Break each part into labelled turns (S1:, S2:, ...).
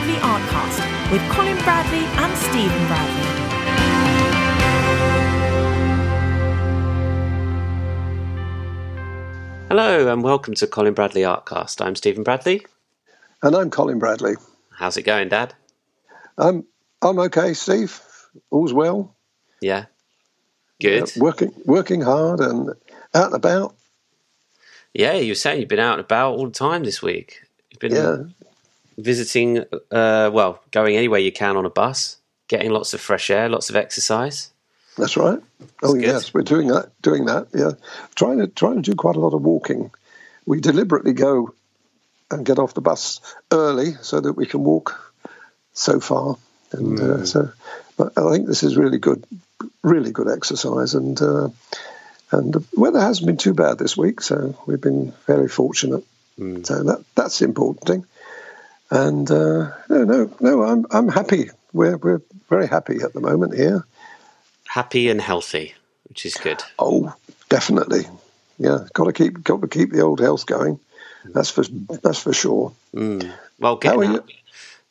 S1: Bradley Artcast with Colin Bradley and Stephen Bradley.
S2: Hello and welcome to Colin Bradley Artcast. I'm Stephen Bradley.
S3: And I'm Colin Bradley.
S2: How's it going, Dad?
S3: Um, I'm okay, Steve. All's well.
S2: Yeah. Good.
S3: Uh, working working hard and out and about.
S2: Yeah, you were saying you've been out and about all the time this week. You've been
S3: Yeah.
S2: Visiting, uh, well, going anywhere you can on a bus, getting lots of fresh air, lots of exercise.
S3: That's right. oh yes, we're doing that. Doing that. Yeah, trying to trying to do quite a lot of walking. We deliberately go and get off the bus early so that we can walk so far. And
S2: Mm.
S3: uh, so, but I think this is really good, really good exercise. And uh, and the weather hasn't been too bad this week, so we've been very fortunate.
S2: Mm.
S3: So that that's the important thing. And uh, no, no, no, I'm I'm happy. We're we're very happy at the moment here.
S2: Happy and healthy, which is good.
S3: Oh, definitely. Yeah, got to keep got to keep the old health going. That's for that's for sure.
S2: Mm. Well,
S3: How are
S2: out.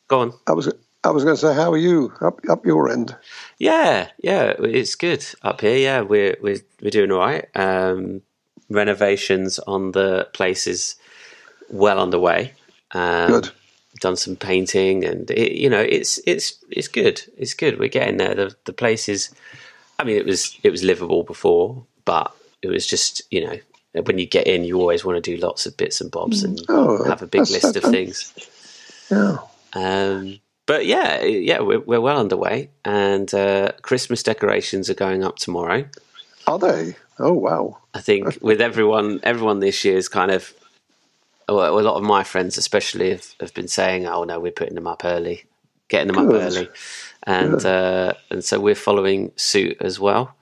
S2: Go on.
S3: I was I was going to say, how are you up up your end?
S2: Yeah, yeah, it's good up here. Yeah, we're we're we're doing all right. Um, renovations on the place is well underway. Um,
S3: Good.
S2: Done some painting, and it, you know, it's it's it's good. It's good. We're getting there. The the place is. I mean, it was it was livable before, but it was just you know when you get in, you always want to do lots of bits and bobs and
S3: Oh,
S2: have a big list of things.
S3: Yeah.
S2: Um, but yeah, yeah, we're, we're well underway, and uh, Christmas decorations are going up tomorrow.
S3: Are they? Oh wow.
S2: I think with everyone, everyone this year is kind of. Well, a lot of my friends, especially, have, have been saying, "Oh no, we're putting them up early, getting them up early," and uh, and so we're following suit as well.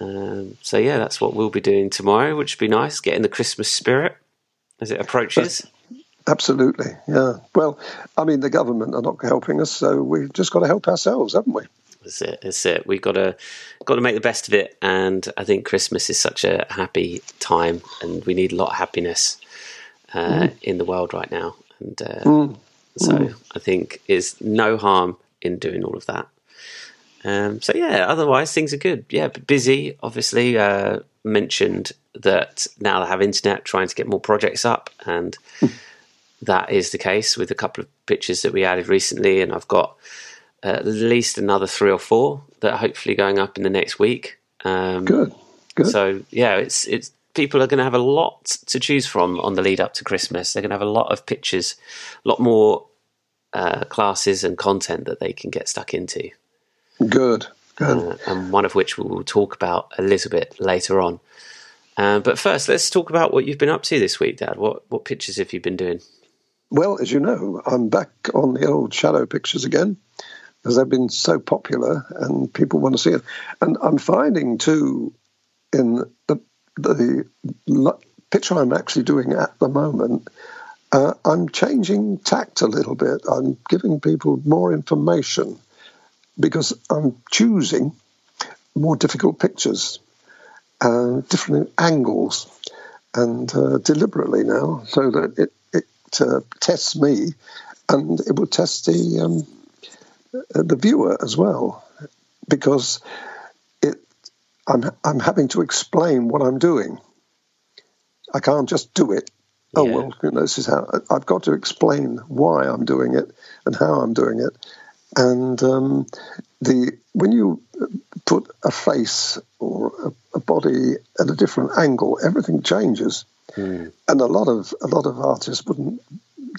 S2: Um, so yeah, that's what we'll be doing tomorrow, which would be nice, getting the Christmas spirit as it approaches.
S3: Absolutely. Yeah. Well, I mean, the government are not helping us, so we've just got to help ourselves, haven't we?
S2: That's it. That's it. We've got to got to make the best of it, and I think Christmas is such a happy time, and we need a lot of happiness uh, in the world right now. And uh, so I think is no harm in doing all of that. Um, so yeah, otherwise things are good. Yeah, busy. Obviously, uh, mentioned that now they have internet, trying to get more projects up, and that is the case with a couple of pictures that we added recently, and I've got at least another three or four that are hopefully going up in the next week. Um,
S3: Good. Good.
S2: So yeah, it's it's people are going to have a lot to choose from on the lead up to Christmas. They're going to have a lot of pictures, a lot more uh, classes and content that they can get stuck into,
S3: Good. Good.
S2: uh, and one of which we will talk about a little bit later on. Um, but first, let's talk about what you've been up to this week, Dad. What what pictures have you been doing?
S3: Well, as you know, I'm back on the old shadow pictures again, because they've been so popular and people want to see it. And I'm finding too, in the the picture I'm actually doing at the moment, uh, I'm changing tact a little bit. I'm giving people more information because I'm choosing more difficult pictures, uh, different angles, and uh, deliberately now, so that it it uh, tests me, and it will test the um, uh, the viewer as well, because I'm I'm having to explain what I'm doing. I can't just do it. Oh well, you know, this is how I've got to explain why I'm doing it and how I'm doing it, and um, the when you put a face or a, a body at a different angle, everything changes. And a lot of a lot of artists wouldn't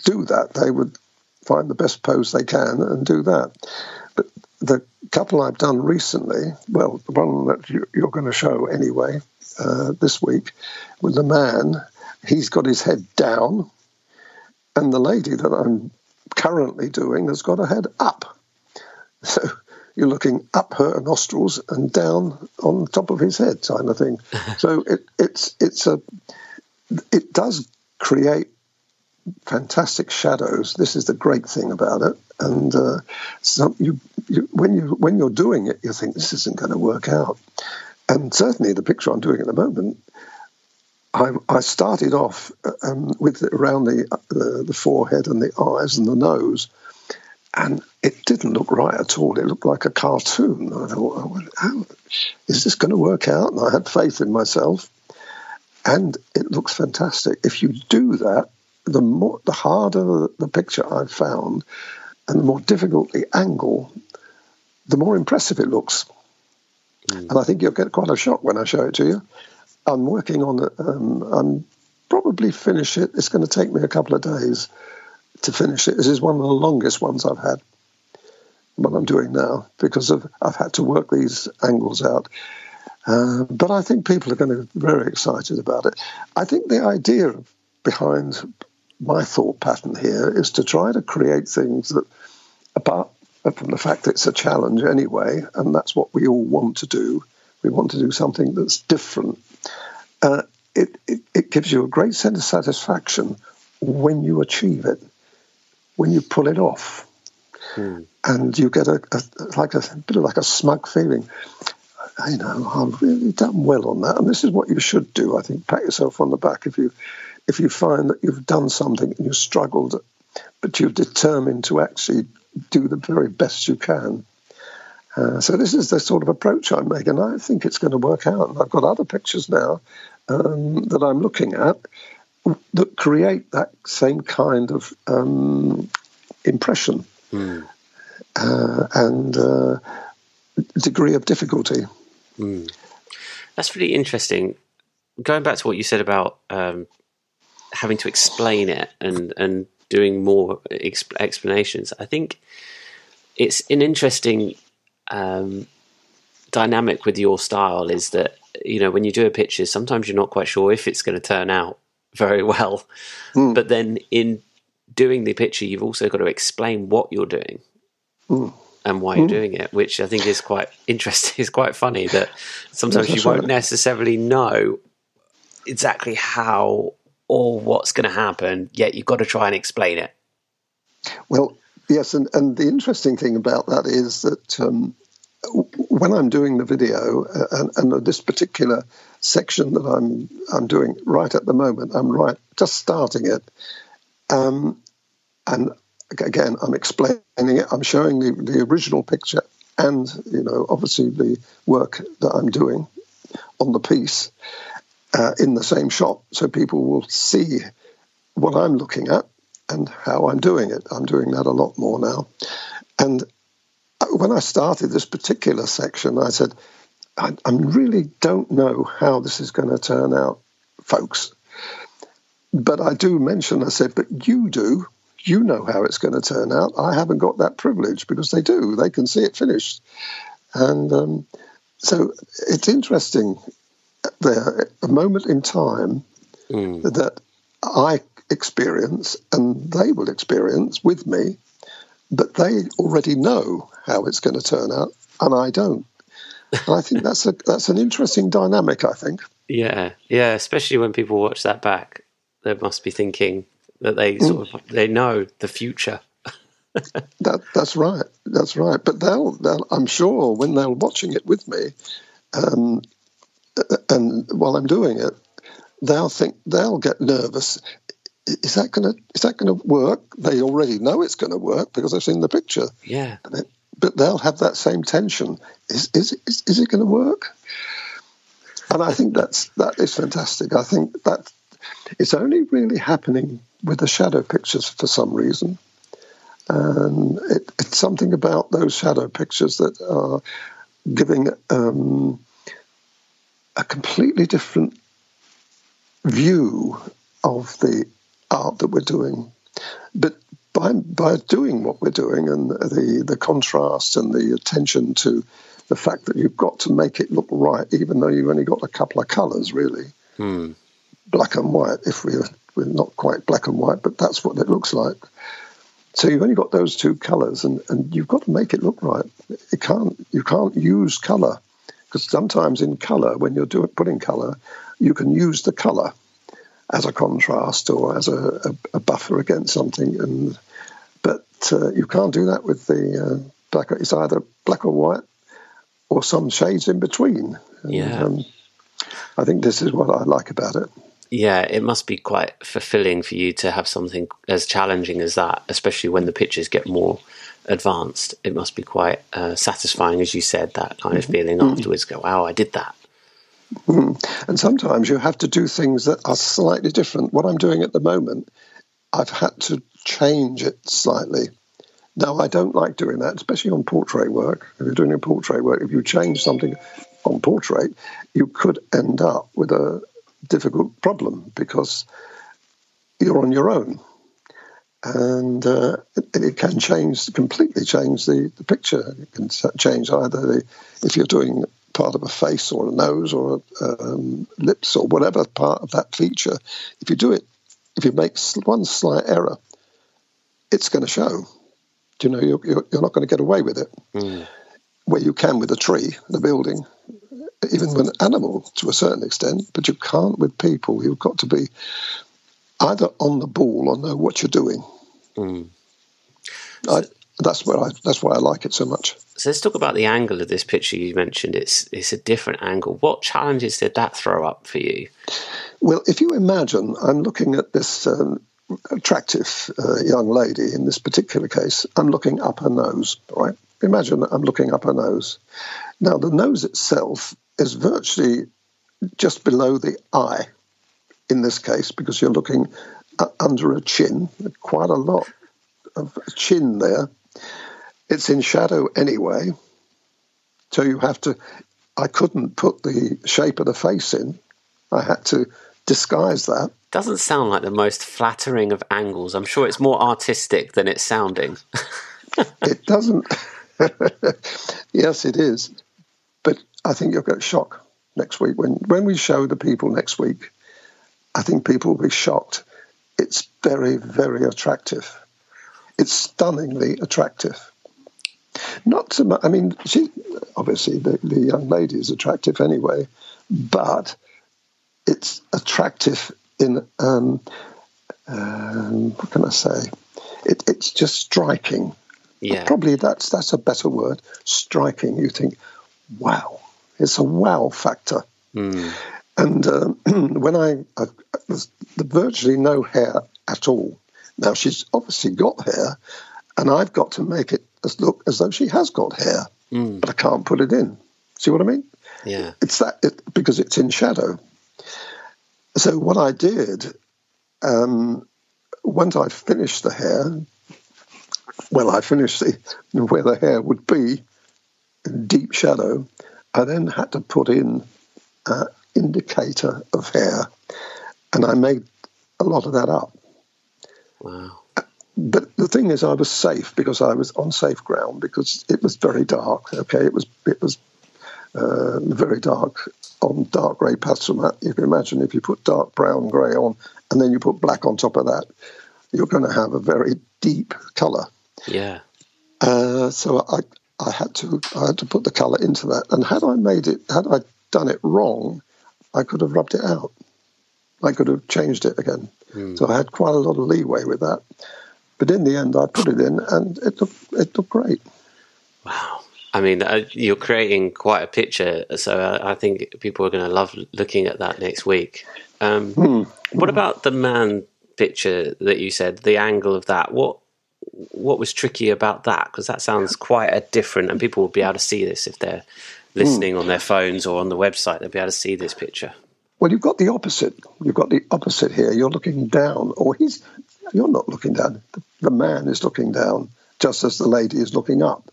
S3: do that. They would find the best pose they can and do that. But the couple I've done recently, well, the one that you, you're going to show anyway uh, this week, with the man, he's got his head down, and the lady that I'm currently doing has got her head up. So you're looking up her nostrils and down on top of his head, kind of thing. so it, it's it's a it does create fantastic shadows. This is the great thing about it. And uh, you, you, when you when you're doing it, you think this isn't going to work out. And certainly, the picture I'm doing at the moment, I, I started off um, with around the, the the forehead and the eyes and the nose, and it didn't look right at all. It looked like a cartoon. I thought, oh, is this going to work out? And I had faith in myself, and it looks fantastic. If you do that, the more, the harder the picture I've found, and the more difficult the angle, the more impressive it looks. Mm. And I think you'll get quite a shock when I show it to you. I'm working on it. Um, I'm probably finish it. It's going to take me a couple of days to finish it. This is one of the longest ones I've had. What I'm doing now because of I've had to work these angles out. Uh, but I think people are going to be very excited about it. I think the idea behind my thought pattern here is to try to create things that, apart from the fact that it's a challenge anyway, and that's what we all want to do, we want to do something that's different. Uh, it, it, it gives you a great sense of satisfaction when you achieve it when you pull it off. Mm. And you get a, a, like a, a bit of like a smug feeling. You know, I've really done well on that, and this is what you should do. I think pat yourself on the back if you if you find that you've done something and you've struggled, but you're determined to actually do the very best you can. Uh, so this is the sort of approach I'm making. I think it's going to work out, and I've got other pictures now um, that I'm looking at that create that same kind of um, impression mm. uh, and uh, degree of difficulty.
S2: Mm. That's really interesting. Going back to what you said about um, having to explain it and and doing more exp- explanations, I think it's an interesting um, dynamic with your style. Is that you know when you do a picture, sometimes you're not quite sure if it's going to turn out very well. Mm. But then in doing the picture, you've also got to explain what you're doing mm. and why mm. you're doing it, which I think is quite interesting. Is quite funny that sometimes you won't necessarily know exactly how or what's going to happen, yet you've got to try and explain it.
S3: Well, yes, and, and the interesting thing about that is that um, when I'm doing the video, uh, and, and, this particular section that I'm I'm doing right at the moment, I'm right just starting it, um, and again I'm explaining it. I'm showing the, the original picture, and you know obviously the work that I'm doing on the piece uh, in the same shop. so people will see what I'm looking at and how I'm doing it. I'm doing that a lot more now, and when I started this particular section, I said, I, I really don't know how this is going to turn out, folks. But I do mention, I said, but you do. You know how it's going to turn out. I haven't got that privilege because they do. They can see it finished. And um, so it's interesting there, a moment in time mm. that I experience and they will experience with me but they already know how it's going to turn out, and I don't. And I think that's a that's an interesting dynamic. I think.
S2: Yeah, yeah, especially when people watch that back, they must be thinking that they sort mm. of they know the future.
S3: that that's right. That's right. But they'll, they'll I'm sure when they're watching it with me, um, and while I'm doing it, they'll think they'll get nervous is that going to is that going to work? They already know it's going to work because they've seen the picture.
S2: Yeah.
S3: But they'll have that same tension. Is is is, is it going to work? And I think that's that is fantastic. I think that it's only really happening with the shadow pictures for some reason. And it, it's something about those shadow pictures that are giving um, a completely different view of the art that we're doing. But by by doing what we're doing and the the contrast and the attention to the fact that you've got to make it look right, even though you've only got a couple of colours, really, hmm. black and white. If we're we're not quite black and white, but that's what it looks like. So you've only got those two colours, and, and you've got to make it look right. You can't you can't use colour because sometimes in colour, when you're doing putting colour, you can use the colour as a contrast or as a, a, a buffer against something. And but uh, you can't do that with the uh, black. It's either black or white, or some shades in between.
S2: And, yeah. Um,
S3: I think this is what I like about it.
S2: Yeah, it must be quite fulfilling for you to have something as challenging as that, especially when the pictures get more advanced, it must be quite uh, satisfying, as you said, that kind of feeling afterwards. Go, wow, I did that.
S3: Mm. And sometimes you have to do things that are slightly different. What I'm doing at the moment, I've had to change it slightly. Now, I don't like doing that, especially on portrait work. If you're doing a portrait work, if you change something on portrait, you could end up with a difficult problem because you're on your own. And uh, it, it, can change, completely change the, the picture. It can change either the, if you're doing part of a face or a nose or a, um, lips or whatever part of that feature, if you do it, if you make one slight error, it's going to show. Do You know, you're, you're not going to get away with it. Mm. Where you can with a tree, the building, even with an animal to a certain extent, but you can't with people. You've got to be either on the ball or know what you're doing. Mm. I, that's where I. That's why I like it so much.
S2: So let's talk about the angle of this picture you mentioned. It's it's a different angle. What challenges did that throw up for you?
S3: Well, if you imagine, I'm looking at this um, attractive uh, young lady in this particular case. I'm looking up her nose. Right? Imagine I'm looking up her nose. Now the nose itself is virtually just below the eye in this case because you're looking under a chin, quite a lot of chin there. It's in shadow anyway, so you have to. I couldn't put the shape of the face in. I had to disguise that.
S2: Doesn't sound like the most flattering of angles. I'm sure it's more artistic than it's sounding.
S3: it doesn't. yes, it is. But I think you'll get shock next week when when we show the people next week I think people will be shocked. It's very, very attractive. It's stunningly attractive. Not so much, I mean, she obviously the, the young lady is attractive anyway, but it's attractive in um, um, what can I say? It, it's just striking.
S2: Yeah.
S3: Probably that's that's a better word. Striking. You think, wow, it's a wow factor. Mm. And uh, when I, I there's virtually no hair at all. Now she's obviously got hair, and I've got to make it as look as though she has got hair, mm. but I can't put it in. See what I mean?
S2: Yeah.
S3: It's that it, because it's in shadow. So what I did, um, once I finished the hair, well, I finished the where the hair would be in deep shadow. I then had to put in uh, indicator of hair, and I made a lot of that up.
S2: Wow.
S3: But the thing is, I was safe because I was on safe ground because it was very dark. Okay, it was it was uh, very dark on dark grey pastel You can imagine if you put dark brown grey on and then you put black on top of that, you're going to have a very deep colour.
S2: Yeah.
S3: Uh, so I I had to I had to put the colour into that. And had I made it, had I done it wrong, I could have rubbed it out. I could have changed it again. Mm. So I had quite a lot of leeway with that. But in the end, I put it in, and it looked it looked great.
S2: Wow. I mean, uh, you're creating quite a picture, so I, I think people are going to love looking at that next week. Um, mm. What about the man picture that you said? The angle of that. What what was tricky about that? Because that sounds quite a different, and people will be able to see this if they're listening mm. on their phones or on the website, they'll be able to see this picture.
S3: Well, you've got the opposite. You've got the opposite here. You're looking down, or he's. You're not looking down. The man is looking down, just as the lady is looking up.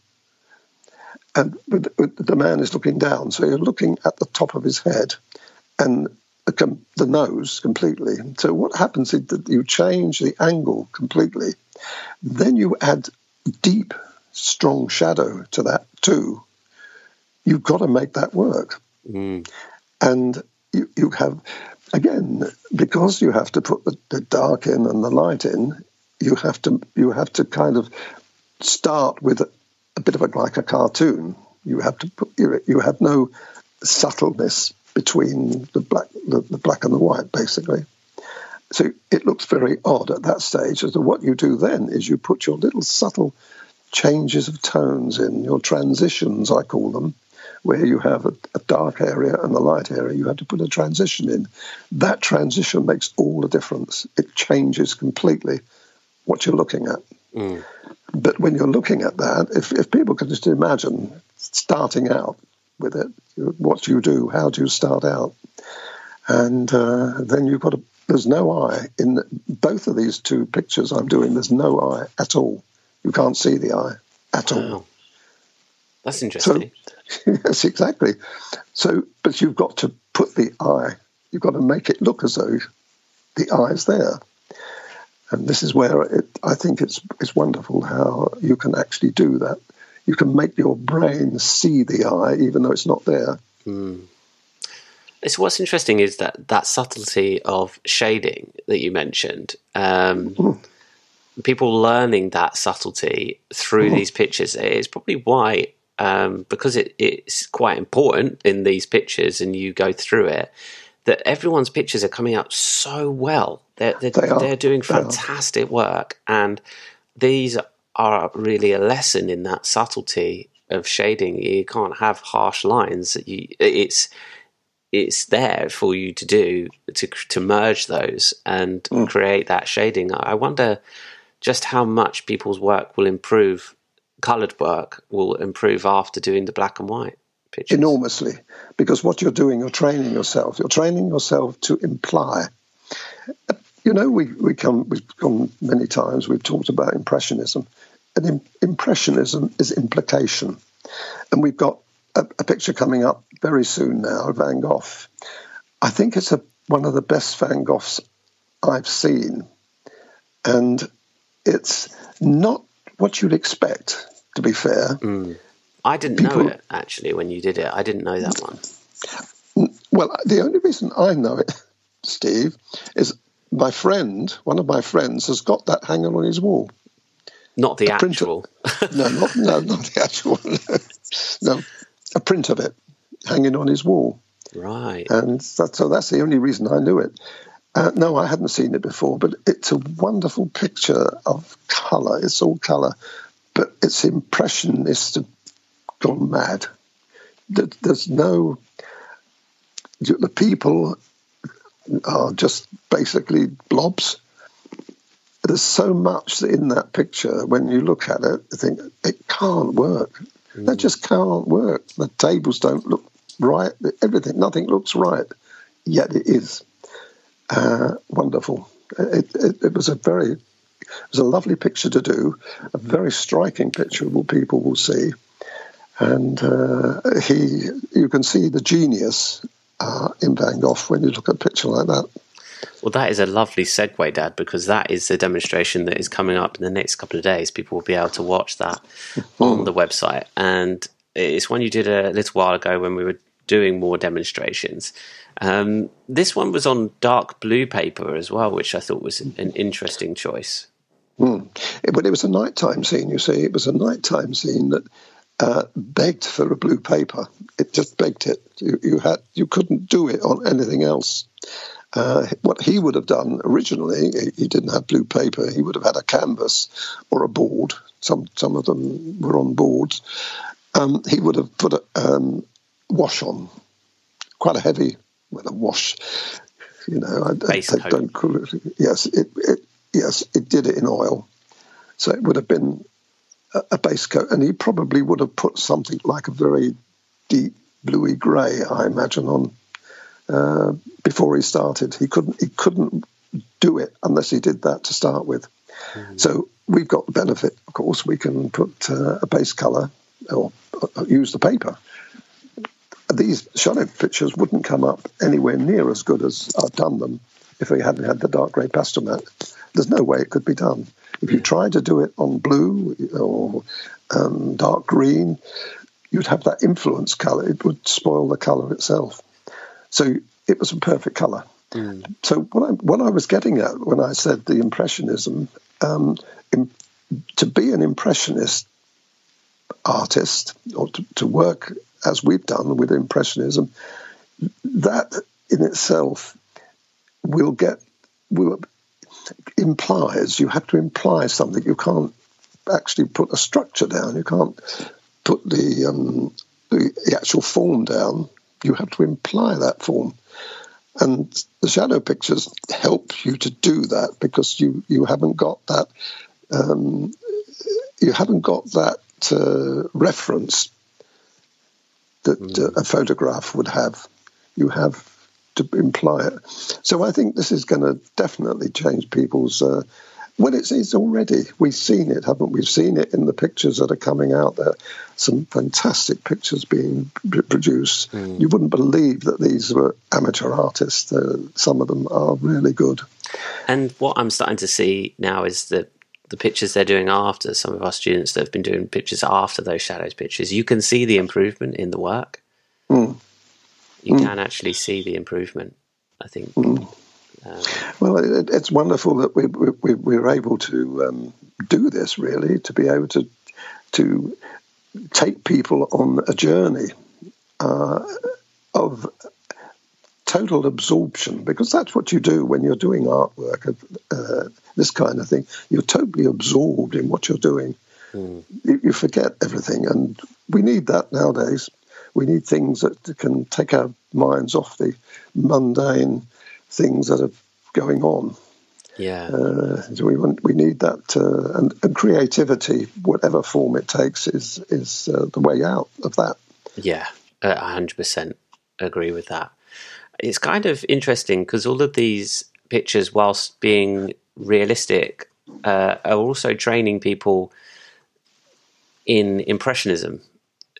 S3: And the man is looking down, so you're looking at the top of his head, and the, the nose completely. So what happens is that you change the angle completely. Then you add deep, strong shadow to that too you've got to make that work. Mm. And you, you have, again, because you have to put the, the dark in and the light in, you have to you have to kind of start with a, a bit of a like a cartoon. You have to put you, you have no subtleness between the black the, the black and the white basically. So it looks very odd at that stage. So what you do then is you put your little subtle changes of tones in, your transitions, I call them, where you have a, a, dark area and a light area, you have to put a transition in. That transition makes all the difference. It changes completely what you're looking at. Mm. but when you're looking at that, if, if people could just imagine starting out with it, what do you do? How do you start out? And uh, then you've got a, there's no eye in both of these two pictures I'm doing. There's no eye at all. You can't see the eye at wow.
S2: That's interesting.
S3: So, yes, exactly. So, but you've got to put the eye. You've got to make it look as though the eye is there. And this is where it, I think it's it's wonderful how you can actually do that. You can make your brain see the eye even though it's not there.
S2: Mm. It's what's interesting is that that subtlety of shading that you mentioned. Um, mm. People learning that subtlety through mm. these pictures is probably why, um, because it, it's quite important in these pictures, and you go through it that everyone's pictures are coming out so well. They're they're, they they're doing fantastic work, and these are really a lesson in that subtlety of shading. You can't have harsh lines. You, it's it's there for you to do to to merge those and mm. create that shading. I wonder just how much people's work will improve. Coloured work will improve after doing the black and white
S3: pictures. Enormously, because what you're doing, you're training yourself. You're training yourself to imply. You know, we, we come, we've come many times, we've talked about Impressionism. And Impressionism is implication. And we've got a, a, picture coming up very soon now of Van Gogh. I think it's a, one of the best Van Goghs I've seen. And it's not what you'd expect, to be fair.
S2: Mm. I didn't People, know it actually when you did it. I didn't know that one.
S3: Well, the only reason I know it, Steve, is my friend, one of my friends, has got that hanging on his wall.
S2: Not the a actual.
S3: no, not, no, not the actual. no, a print of it hanging on his wall.
S2: Right.
S3: And that, so that's the only reason I knew it. Uh, no, I hadn't seen it before, but it's a wonderful picture of colour. It's all colour, but it's impressionist gone mad. There's no. The people are just basically blobs. There's so much in that picture when you look at it, you think it can't work. Mm. That just can't work. The tables don't look right. Everything, nothing looks right. Yet it is uh, wonderful. It, it, it, was a very, it was a lovely picture to do. A very striking picture. What people will see and uh, he, you can see the genius uh, in Van Gogh when you look at a picture like that.
S2: Well, that is a lovely segue, Dad, because that is the demonstration that is coming up in the next couple of days. People will be able to watch that on the website. And it's one you did a little while ago when we were doing more demonstrations. Um, this one was on dark blue paper as well, which I thought was an interesting choice.
S3: Mm. But it was a nighttime scene, you see. It was a nighttime scene that uh, begged for a blue paper. It just begged it. You, you had you couldn't do it on anything else. Uh, what he would have done originally, he didn't have blue paper. He would have had a canvas or a board. Some some of them were on boards. Um, he would have put a um, wash on, quite a heavy, well, a wash. You know, I,
S2: I, don't call
S3: it. Yes, it, it yes it did it in oil, so it would have been a base coat, and he probably would have put something like a very deep bluey grey, I imagine, on uh, before he started. He couldn't he couldn't do it unless he did that to start with. Mm. So we've got the benefit, of course. We can put uh, a base colour or uh, use the paper. These shadow pictures wouldn't come up anywhere near as good as I've done them if we hadn't had the dark grey pastel mat. There's no way it could be done. If you tried to do it on blue or um, dark green, you'd have that influence color. It would spoil the color itself. So it was a perfect color. Mm. So what I what I was getting at when I said the impressionism, um, in, to be an impressionist artist or to, to work as we've done with impressionism, that in itself will get will implies you have to imply something. You can't actually put a structure down. You can't put the, um, the, actual form down. You have to imply that form. And the shadow pictures help you to do that because you, you haven't got that. Um, you haven't got that uh, reference that uh, a photograph would have. You have to imply it. So I think this is going to definitely change people's. Uh, well, it's, it's already. We've seen it, haven't we? We've seen it in the pictures that are coming out there. Some fantastic pictures being produced. Mm. You wouldn't believe that these were amateur artists. Uh, some of them are really good.
S2: And what I'm starting to see now is that the pictures they're doing after some of our students that have been doing pictures after those shadows pictures, you can see the improvement in the work.
S3: Mm.
S2: You mm. can actually see the improvement. I think.
S3: Mm. Um, well, it, it's wonderful that we, we, we're able to um, do this. Really, to be able to to take people on a journey uh, of total absorption, because that's what you do when you're doing artwork of uh, this kind of thing. You're totally absorbed in what you're doing. Mm. You, you, forget everything, and we need that nowadays. We need things that can take our minds off the mundane things that are going on.
S2: Yeah. Uh,
S3: so we want, we need that, uh, and, and, creativity, whatever form it takes, is is uh, the way out of that.
S2: Yeah, hundred percent agree with that. It's kind of interesting because all of these pictures, whilst being realistic, uh, are also training people in impressionism.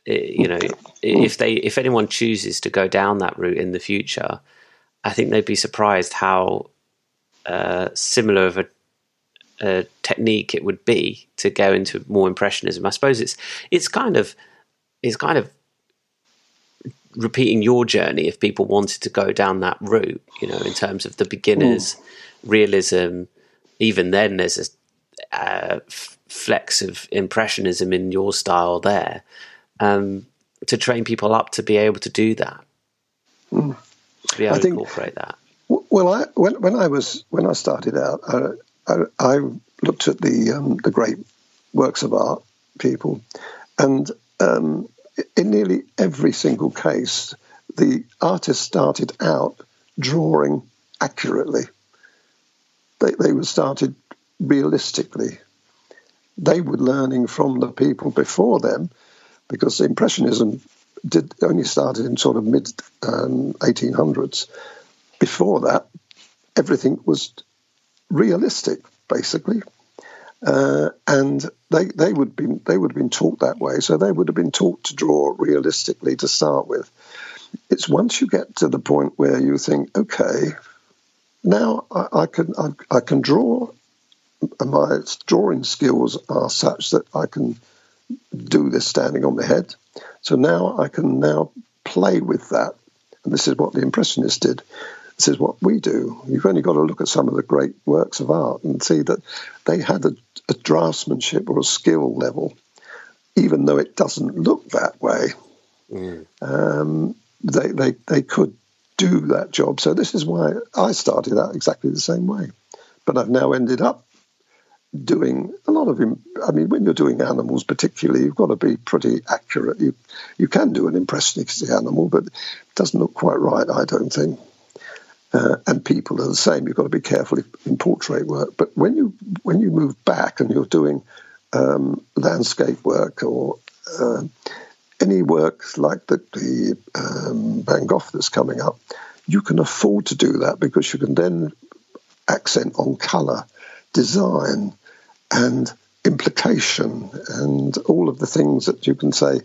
S2: You know, if they if anyone chooses to go down that route in the future, I think they'd be surprised how uh, similar of a, a, technique it would be to go into more impressionism. I suppose it's it's kind of it's kind of repeating your journey if people wanted to go down that route, you know, in terms of the beginners, realism. Even then, there's a uh, flex of impressionism in your style there um, to train people up to be able to do that,
S3: mm.
S2: to be able I to think, incorporate that.
S3: Well, I, when, when I was when I started out, I, I, I looked at the um, the great works of art people, and um, in nearly every single case, the artist started out drawing accurately. They, they were started realistically. They were learning from the people before them because the Impressionism did only started in sort of mid um, 1800s. Before that, everything was realistic, basically. Uh, and they they would be they would have been taught that way, so they would have been taught to draw realistically to start with. It's once you get to the point where you think, okay, now I, I can I, I, can draw. My drawing skills are such that I can do this standing on the head. So now I can now play with that, and this is what the impressionists did. This is what we do. You've only got to look at some of the great works of art and see that they had a, a draftsmanship or a skill level, even though it doesn't look that way. Mm. Um, they, they, they could do that job. So this is why I started out exactly the same way. But I've now ended up doing a lot of. I mean, when you're doing animals, particularly, you've got to be pretty accurate. You you can do an impressionistic animal, but it doesn't look quite right. I don't think. Uh, and people are the same. You've got to be careful in portrait work. But when you when you move back and you're doing um, landscape work or uh, any work like the, the um, Van Gogh that's coming up, you can afford to do that because you can then accent on colour, design, and implication, and all of the things that you can say.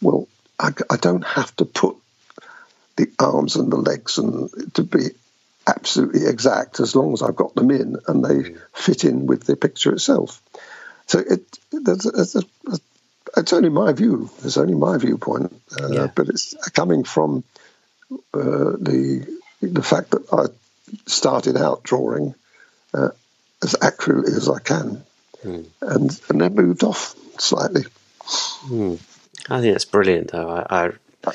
S3: Well, I, I don't have to put the arms and the legs and to be absolutely exact as long as I've got them in and they mm. fit in with the picture itself. So it, a, it's only my view. It's only my viewpoint, uh, yeah. but it's coming from uh, the the fact that I started out drawing uh, as accurately as I can, mm. and and then moved off slightly.
S2: Mm. I think that's brilliant, though. I, I,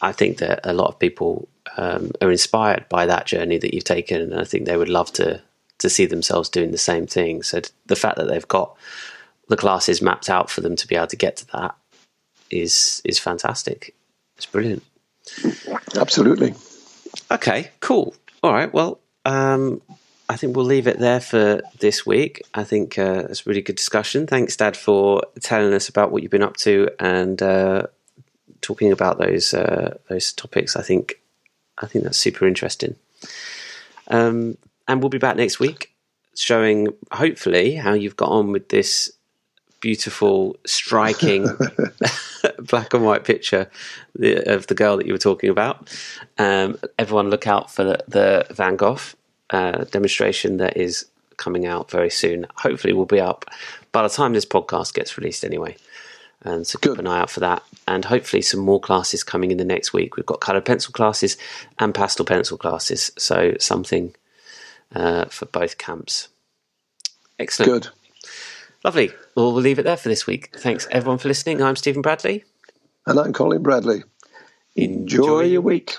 S2: I think that a lot of people um, are inspired by that journey that you've taken, and I think they would love to to see themselves doing the same thing. So the fact that they've got the classes mapped out for them to be able to get to that is is fantastic. It's brilliant.
S3: Absolutely.
S2: Okay, cool. All right. Well, um, I think we'll leave it there for this week. I think uh, it's a really good discussion. Thanks, Dad, for telling us about what you've been up to and uh, talking about those uh, those topics. I think I think that's super interesting. Um, and we'll be back next week, showing hopefully how you've got on with this beautiful, striking black and white picture of the girl that you were talking about. Um, everyone, look out for the, the Van Gogh uh, demonstration that is coming out very soon. Hopefully, will be up by the time this podcast gets released, anyway. And so keep an eye out for that. And hopefully, some more classes coming in the next week. We've got coloured pencil classes and pastel pencil classes. So, something uh, for both camps. Excellent.
S3: Good.
S2: Lovely. Well, we'll leave it there for this week. Thanks, everyone, for listening. I'm Stephen Bradley.
S3: And I'm Colin Bradley. Enjoy, Enjoy your week.